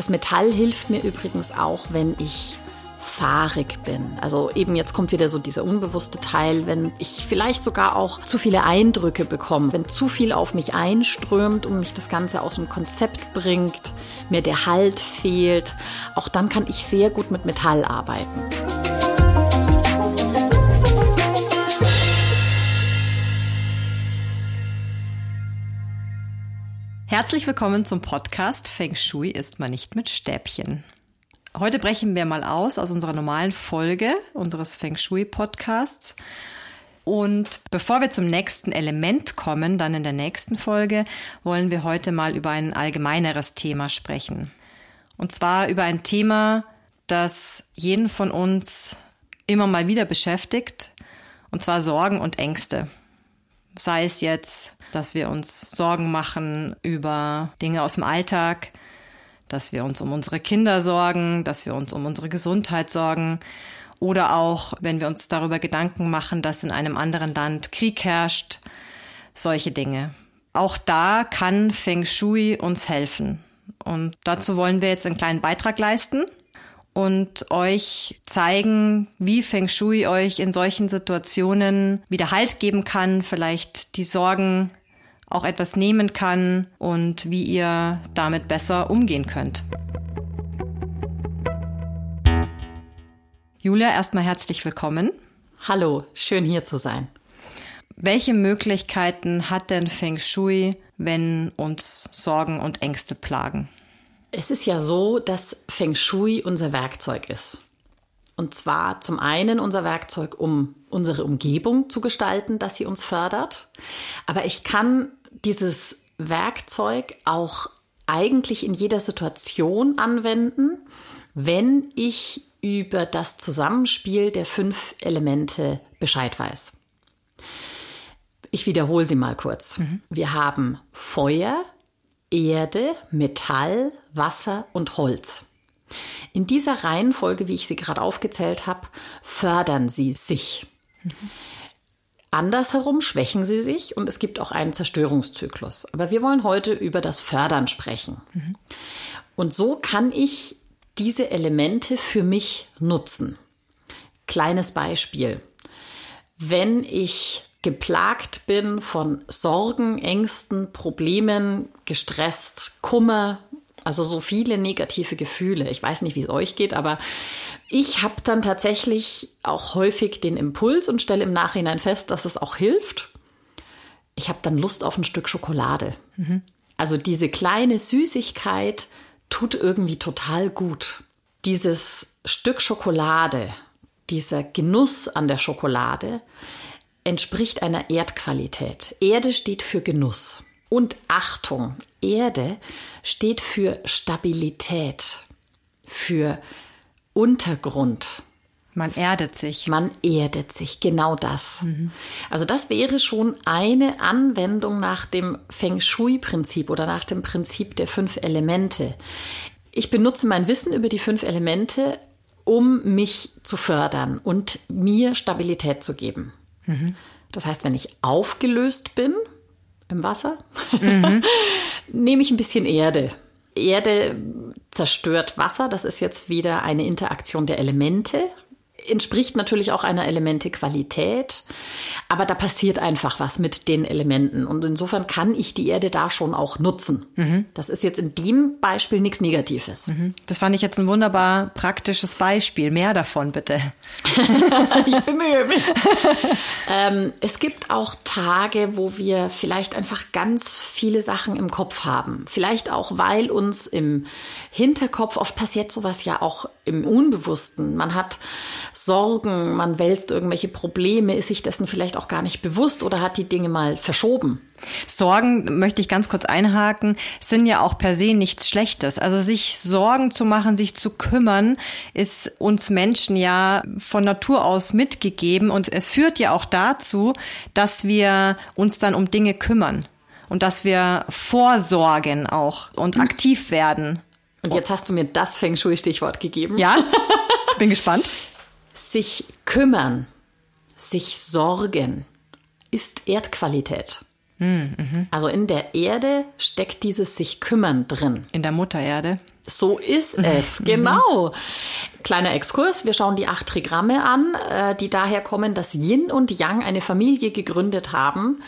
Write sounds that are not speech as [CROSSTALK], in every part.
Das Metall hilft mir übrigens auch, wenn ich fahrig bin. Also eben jetzt kommt wieder so dieser unbewusste Teil, wenn ich vielleicht sogar auch zu viele Eindrücke bekomme, wenn zu viel auf mich einströmt und mich das Ganze aus dem Konzept bringt, mir der Halt fehlt, auch dann kann ich sehr gut mit Metall arbeiten. Herzlich willkommen zum Podcast Feng Shui ist man nicht mit Stäbchen. Heute brechen wir mal aus aus unserer normalen Folge unseres Feng Shui Podcasts. Und bevor wir zum nächsten Element kommen, dann in der nächsten Folge, wollen wir heute mal über ein allgemeineres Thema sprechen. Und zwar über ein Thema, das jeden von uns immer mal wieder beschäftigt, und zwar Sorgen und Ängste. Sei es jetzt, dass wir uns Sorgen machen über Dinge aus dem Alltag, dass wir uns um unsere Kinder sorgen, dass wir uns um unsere Gesundheit sorgen oder auch, wenn wir uns darüber Gedanken machen, dass in einem anderen Land Krieg herrscht, solche Dinge. Auch da kann Feng Shui uns helfen. Und dazu wollen wir jetzt einen kleinen Beitrag leisten und euch zeigen, wie Feng Shui euch in solchen Situationen wieder Halt geben kann, vielleicht die Sorgen auch etwas nehmen kann und wie ihr damit besser umgehen könnt. Julia, erstmal herzlich willkommen. Hallo, schön hier zu sein. Welche Möglichkeiten hat denn Feng Shui, wenn uns Sorgen und Ängste plagen? Es ist ja so, dass Feng Shui unser Werkzeug ist. Und zwar zum einen unser Werkzeug, um unsere Umgebung zu gestalten, dass sie uns fördert. Aber ich kann dieses Werkzeug auch eigentlich in jeder Situation anwenden, wenn ich über das Zusammenspiel der fünf Elemente Bescheid weiß. Ich wiederhole sie mal kurz. Mhm. Wir haben Feuer, Erde, Metall, Wasser und Holz. In dieser Reihenfolge, wie ich sie gerade aufgezählt habe, fördern sie sich. Mhm. Andersherum schwächen sie sich und es gibt auch einen Zerstörungszyklus. Aber wir wollen heute über das Fördern sprechen. Mhm. Und so kann ich diese Elemente für mich nutzen. Kleines Beispiel. Wenn ich geplagt bin von Sorgen, Ängsten, Problemen, gestresst, Kummer, also so viele negative Gefühle. Ich weiß nicht, wie es euch geht, aber ich habe dann tatsächlich auch häufig den Impuls und stelle im Nachhinein fest, dass es auch hilft. Ich habe dann Lust auf ein Stück Schokolade. Mhm. Also diese kleine Süßigkeit tut irgendwie total gut. Dieses Stück Schokolade, dieser Genuss an der Schokolade entspricht einer Erdqualität. Erde steht für Genuss. Und Achtung, Erde steht für Stabilität, für Untergrund. Man erdet sich. Man erdet sich, genau das. Mhm. Also das wäre schon eine Anwendung nach dem Feng Shui-Prinzip oder nach dem Prinzip der fünf Elemente. Ich benutze mein Wissen über die fünf Elemente, um mich zu fördern und mir Stabilität zu geben. Mhm. Das heißt, wenn ich aufgelöst bin, im Wasser, mhm. [LAUGHS] nehme ich ein bisschen Erde. Erde zerstört Wasser, das ist jetzt wieder eine Interaktion der Elemente entspricht natürlich auch einer Elementequalität, aber da passiert einfach was mit den Elementen und insofern kann ich die Erde da schon auch nutzen. Mhm. Das ist jetzt in dem Beispiel nichts Negatives. Mhm. Das fand ich jetzt ein wunderbar praktisches Beispiel. Mehr davon bitte. [LAUGHS] ich bemühe mich. ähm, es gibt auch Tage, wo wir vielleicht einfach ganz viele Sachen im Kopf haben. Vielleicht auch, weil uns im Hinterkopf oft passiert sowas ja auch im Unbewussten. Man hat Sorgen, man wälzt irgendwelche Probleme, ist sich dessen vielleicht auch gar nicht bewusst oder hat die Dinge mal verschoben. Sorgen, möchte ich ganz kurz einhaken, sind ja auch per se nichts Schlechtes. Also sich Sorgen zu machen, sich zu kümmern, ist uns Menschen ja von Natur aus mitgegeben und es führt ja auch dazu, dass wir uns dann um Dinge kümmern und dass wir vorsorgen auch und mhm. aktiv werden. Und jetzt hast du mir das Feng Shui-Stichwort gegeben. Ja, ich [LAUGHS] bin gespannt. Sich kümmern, sich sorgen ist Erdqualität. Also in der Erde steckt dieses sich kümmern drin. In der Muttererde. So ist [LAUGHS] es, genau. Kleiner Exkurs, wir schauen die acht Trigramme an, äh, die daher kommen, dass Yin und Yang eine Familie gegründet haben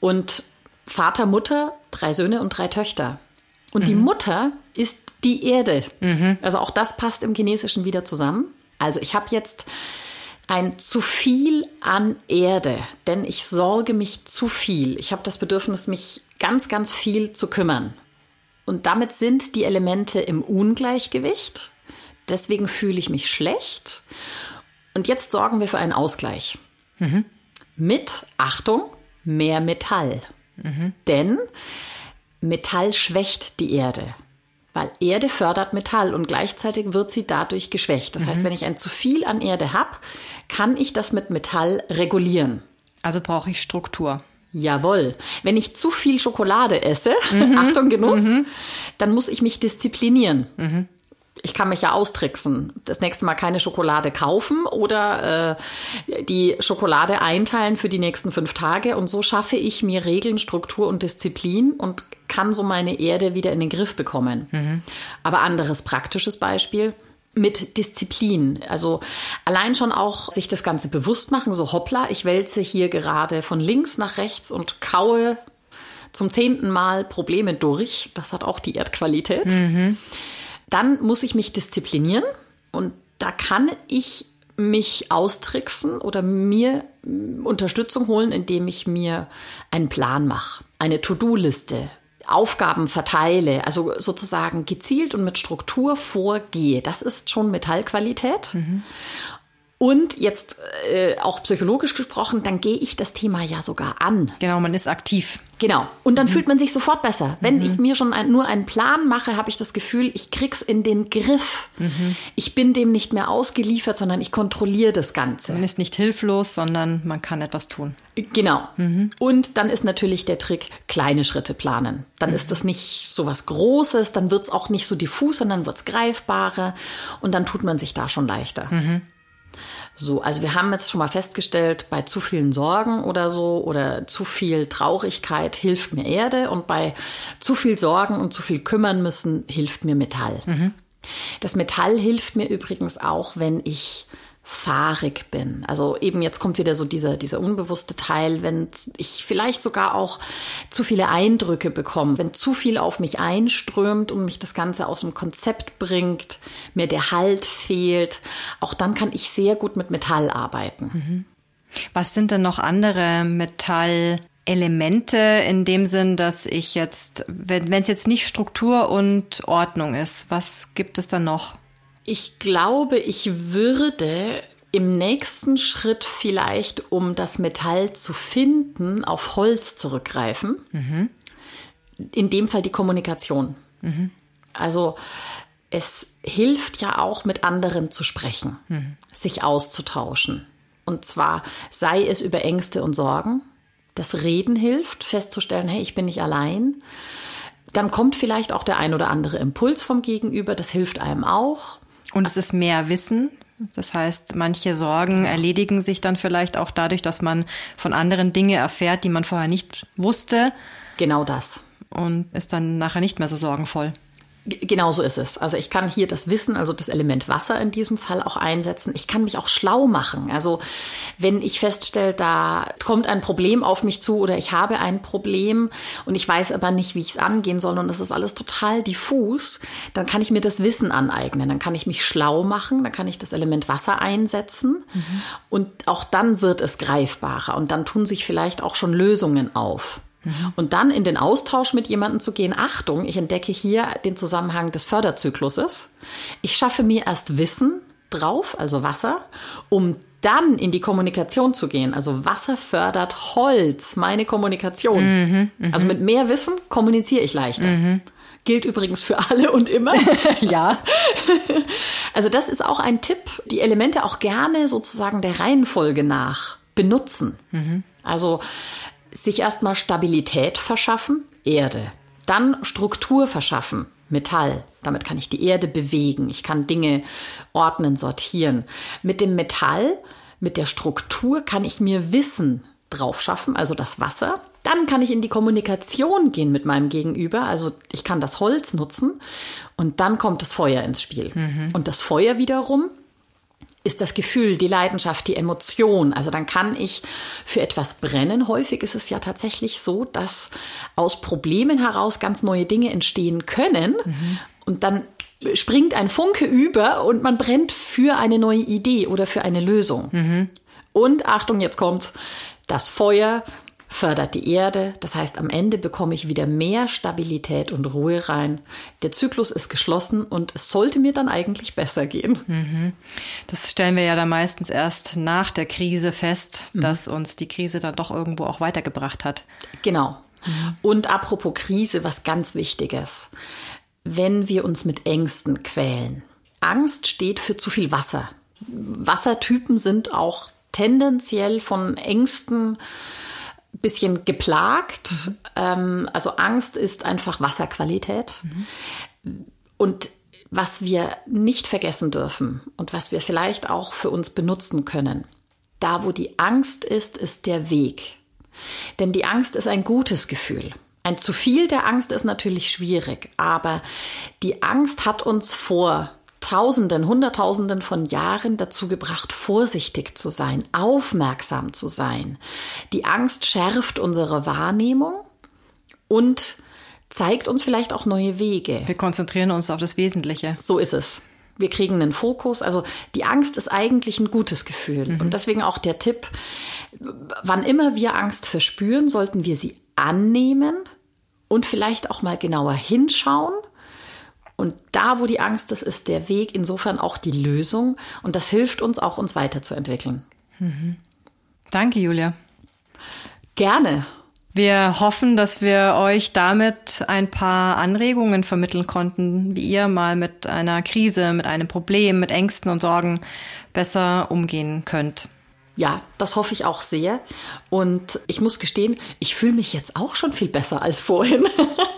und Vater, Mutter, drei Söhne und drei Töchter. Und die Mutter ist die Erde. Also auch das passt im Chinesischen wieder zusammen. Also ich habe jetzt ein zu viel an Erde, denn ich sorge mich zu viel. Ich habe das Bedürfnis, mich ganz, ganz viel zu kümmern. Und damit sind die Elemente im Ungleichgewicht. Deswegen fühle ich mich schlecht. Und jetzt sorgen wir für einen Ausgleich. Mit, Achtung, mehr Metall. Denn Metall schwächt die Erde. Weil Erde fördert Metall und gleichzeitig wird sie dadurch geschwächt. Das heißt, wenn ich ein zu viel an Erde habe, kann ich das mit Metall regulieren. Also brauche ich Struktur. Jawohl. Wenn ich zu viel Schokolade esse, [LAUGHS] Achtung, Genuss, dann muss ich mich disziplinieren. Ich kann mich ja austricksen. Das nächste Mal keine Schokolade kaufen oder äh, die Schokolade einteilen für die nächsten fünf Tage. Und so schaffe ich mir Regeln, Struktur und Disziplin und kann so meine Erde wieder in den Griff bekommen. Aber anderes praktisches Beispiel mit Disziplin. Also allein schon auch sich das Ganze bewusst machen, so hoppla, ich wälze hier gerade von links nach rechts und kaue zum zehnten Mal Probleme durch. Das hat auch die Erdqualität. Dann muss ich mich disziplinieren und da kann ich mich austricksen oder mir Unterstützung holen, indem ich mir einen Plan mache, eine To-Do-Liste, Aufgaben verteile, also sozusagen gezielt und mit Struktur vorgehe. Das ist schon Metallqualität. Und jetzt äh, auch psychologisch gesprochen, dann gehe ich das Thema ja sogar an. Genau, man ist aktiv. Genau. Und dann fühlt man sich sofort besser. Wenn ich mir schon ein, nur einen Plan mache, habe ich das Gefühl, ich krieg's in den Griff. Ich bin dem nicht mehr ausgeliefert, sondern ich kontrolliere das Ganze. Man ist nicht hilflos, sondern man kann etwas tun. Genau. Und dann ist natürlich der Trick, kleine Schritte planen. Dann ist das nicht so was Großes, dann wird's auch nicht so diffus, sondern wird's greifbarer und dann tut man sich da schon leichter. So, also wir haben jetzt schon mal festgestellt, bei zu vielen Sorgen oder so oder zu viel Traurigkeit hilft mir Erde und bei zu viel Sorgen und zu viel kümmern müssen hilft mir Metall. Das Metall hilft mir übrigens auch, wenn ich fahrig bin. Also eben jetzt kommt wieder so dieser, dieser unbewusste Teil, wenn ich vielleicht sogar auch zu viele Eindrücke bekomme, wenn zu viel auf mich einströmt und mich das Ganze aus dem Konzept bringt, mir der Halt fehlt, auch dann kann ich sehr gut mit Metall arbeiten. Was sind denn noch andere Metallelemente in dem Sinn, dass ich jetzt, wenn es jetzt nicht Struktur und Ordnung ist, was gibt es dann noch? Ich glaube, ich würde im nächsten Schritt vielleicht, um das Metall zu finden, auf Holz zurückgreifen. In dem Fall die Kommunikation. Also es hilft ja auch, mit anderen zu sprechen, sich auszutauschen. Und zwar sei es über Ängste und Sorgen. Das Reden hilft, festzustellen, hey, ich bin nicht allein. Dann kommt vielleicht auch der ein oder andere Impuls vom Gegenüber, das hilft einem auch. Und es ist mehr Wissen. Das heißt, manche Sorgen erledigen sich dann vielleicht auch dadurch, dass man von anderen Dinge erfährt, die man vorher nicht wusste Genau das. und ist dann nachher nicht mehr so sorgenvoll. Genau so ist es. Also ich kann hier das Wissen, also das Element Wasser in diesem Fall auch einsetzen. Ich kann mich auch schlau machen. Also wenn ich feststelle, da kommt ein Problem auf mich zu oder ich habe ein Problem und ich weiß aber nicht, wie ich es angehen soll und es ist alles total diffus, dann kann ich mir das Wissen aneignen. Dann kann ich mich schlau machen, dann kann ich das Element Wasser einsetzen und auch dann wird es greifbarer und dann tun sich vielleicht auch schon Lösungen auf. Und dann in den Austausch mit jemandem zu gehen, Achtung, ich entdecke hier den Zusammenhang des Förderzykluses. Ich schaffe mir erst Wissen drauf, also Wasser, um dann in die Kommunikation zu gehen. Also Wasser fördert Holz, meine Kommunikation. also mit mehr Wissen kommuniziere ich leichter. Gilt übrigens für alle und immer. [LAUGHS] Ja. Also das ist auch ein Tipp, die Elemente auch gerne sozusagen der Reihenfolge nach benutzen. Also sich erstmal Stabilität verschaffen, Erde. Dann Struktur verschaffen, Metall. Damit kann ich die Erde bewegen. Ich kann Dinge ordnen, sortieren. Mit dem Metall, mit der Struktur kann ich mir Wissen drauf schaffen, also das Wasser. Dann kann ich in die Kommunikation gehen mit meinem Gegenüber. Also ich kann das Holz nutzen und dann kommt das Feuer ins Spiel. Mhm. Und das Feuer wiederum ist das Gefühl, die Leidenschaft, die Emotion. Also dann kann ich für etwas brennen. Häufig ist es ja tatsächlich so, dass aus Problemen heraus ganz neue Dinge entstehen können. Mhm. Und dann springt ein Funke über und man brennt für eine neue Idee oder für eine Lösung. Mhm. Und Achtung, jetzt kommt das Feuer fördert die Erde. Das heißt, am Ende bekomme ich wieder mehr Stabilität und Ruhe rein. Der Zyklus ist geschlossen und es sollte mir dann eigentlich besser gehen. Mhm. Das stellen wir ja dann meistens erst nach der Krise fest, mhm. dass uns die Krise dann doch irgendwo auch weitergebracht hat. Genau. Mhm. Und apropos Krise, was ganz Wichtiges. Wenn wir uns mit Ängsten quälen. Angst steht für zu viel Wasser. Wassertypen sind auch tendenziell von Ängsten bisschen geplagt. Mhm. Ähm, also Angst ist einfach Wasserqualität. Mhm. Und was wir nicht vergessen dürfen und was wir vielleicht auch für uns benutzen können, da wo die Angst ist, ist der Weg. Denn die Angst ist ein gutes Gefühl. Ein zu viel der Angst ist natürlich schwierig, aber die Angst hat uns vor Tausenden, Hunderttausenden von Jahren dazu gebracht, vorsichtig zu sein, aufmerksam zu sein. Die Angst schärft unsere Wahrnehmung und zeigt uns vielleicht auch neue Wege. Wir konzentrieren uns auf das Wesentliche. So ist es. Wir kriegen einen Fokus. Also die Angst ist eigentlich ein gutes Gefühl. Mhm. Und deswegen auch der Tipp, wann immer wir Angst verspüren, sollten wir sie annehmen und vielleicht auch mal genauer hinschauen und da, wo die Angst ist, ist der Weg insofern auch die Lösung. Und das hilft uns auch, uns weiterzuentwickeln. Mhm. Danke, Julia. Gerne. Wir hoffen, dass wir euch damit ein paar Anregungen vermitteln konnten, wie ihr mal mit einer Krise, mit einem Problem, mit Ängsten und Sorgen besser umgehen könnt. Ja, das hoffe ich auch sehr. Und ich muss gestehen, ich fühle mich jetzt auch schon viel besser als vorhin. [LAUGHS]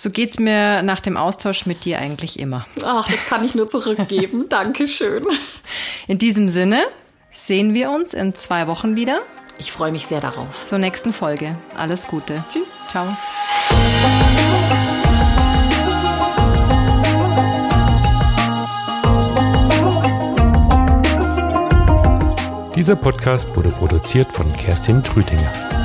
So geht's mir nach dem Austausch mit dir eigentlich immer. Ach, das kann ich nur zurückgeben. [LAUGHS] Dankeschön. In diesem Sinne sehen wir uns in zwei Wochen wieder. Ich freue mich sehr darauf. Zur nächsten Folge. Alles Gute. Tschüss. Ciao. Dieser Podcast wurde produziert von Kerstin Trütinger.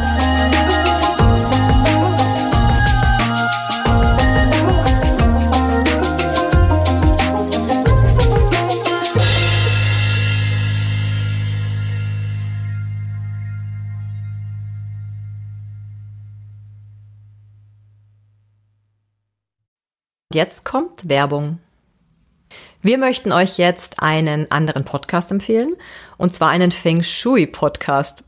Jetzt kommt Werbung. Wir möchten euch jetzt einen anderen Podcast empfehlen, und zwar einen Feng Shui Podcast.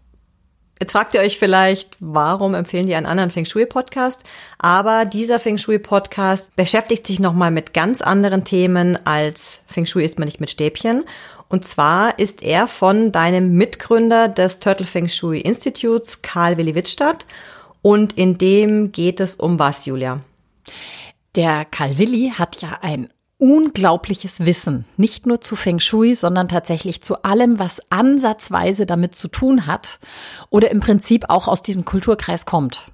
Jetzt fragt ihr euch vielleicht, warum empfehlen die einen anderen Feng Shui Podcast? Aber dieser Feng Shui Podcast beschäftigt sich nochmal mit ganz anderen Themen als Feng Shui ist man nicht mit Stäbchen. Und zwar ist er von deinem Mitgründer des Turtle Feng Shui Instituts, Karl Willi Wittstadt. Und in dem geht es um was, Julia? Der Karl Willi hat ja ein unglaubliches Wissen, nicht nur zu Feng Shui, sondern tatsächlich zu allem, was ansatzweise damit zu tun hat oder im Prinzip auch aus diesem Kulturkreis kommt.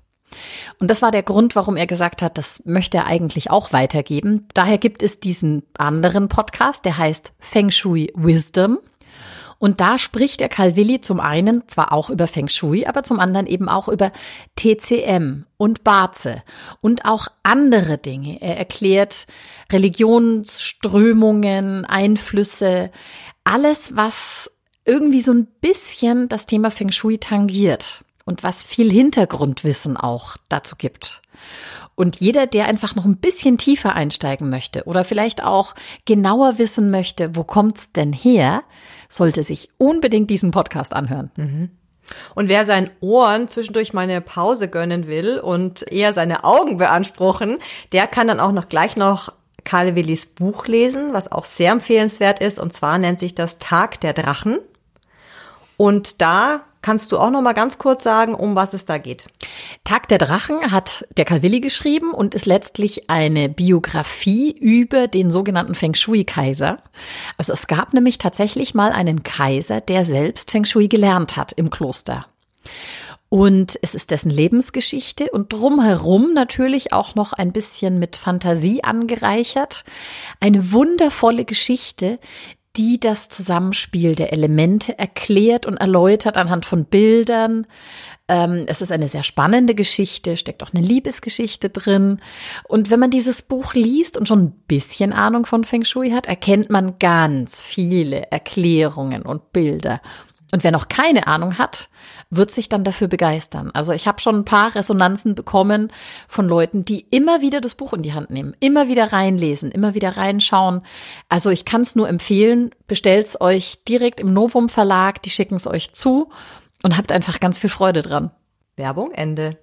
Und das war der Grund, warum er gesagt hat, das möchte er eigentlich auch weitergeben. Daher gibt es diesen anderen Podcast, der heißt Feng Shui Wisdom. Und da spricht der Calvilli zum einen zwar auch über Feng Shui, aber zum anderen eben auch über TCM und Baze und auch andere Dinge. Er erklärt Religionsströmungen, Einflüsse, alles, was irgendwie so ein bisschen das Thema Feng Shui tangiert und was viel Hintergrundwissen auch dazu gibt. Und jeder, der einfach noch ein bisschen tiefer einsteigen möchte oder vielleicht auch genauer wissen möchte, wo kommt's denn her, sollte sich unbedingt diesen Podcast anhören. Mhm. Und wer seinen Ohren zwischendurch mal eine Pause gönnen will und eher seine Augen beanspruchen, der kann dann auch noch gleich noch Karl Willis Buch lesen, was auch sehr empfehlenswert ist. Und zwar nennt sich das Tag der Drachen. Und da Kannst du auch noch mal ganz kurz sagen, um was es da geht? Tag der Drachen hat der Calvilli geschrieben und ist letztlich eine Biografie über den sogenannten Feng Shui-Kaiser. Also es gab nämlich tatsächlich mal einen Kaiser, der selbst Feng Shui gelernt hat im Kloster. Und es ist dessen Lebensgeschichte und drumherum natürlich auch noch ein bisschen mit Fantasie angereichert. Eine wundervolle Geschichte, die das Zusammenspiel der Elemente erklärt und erläutert anhand von Bildern. Ähm, es ist eine sehr spannende Geschichte, steckt auch eine Liebesgeschichte drin. Und wenn man dieses Buch liest und schon ein bisschen Ahnung von Feng Shui hat, erkennt man ganz viele Erklärungen und Bilder. Und wer noch keine Ahnung hat, wird sich dann dafür begeistern. Also ich habe schon ein paar Resonanzen bekommen von Leuten, die immer wieder das Buch in die Hand nehmen, immer wieder reinlesen, immer wieder reinschauen. Also ich kann es nur empfehlen, bestellt's euch direkt im Novum Verlag, die schicken es euch zu und habt einfach ganz viel Freude dran. Werbung Ende.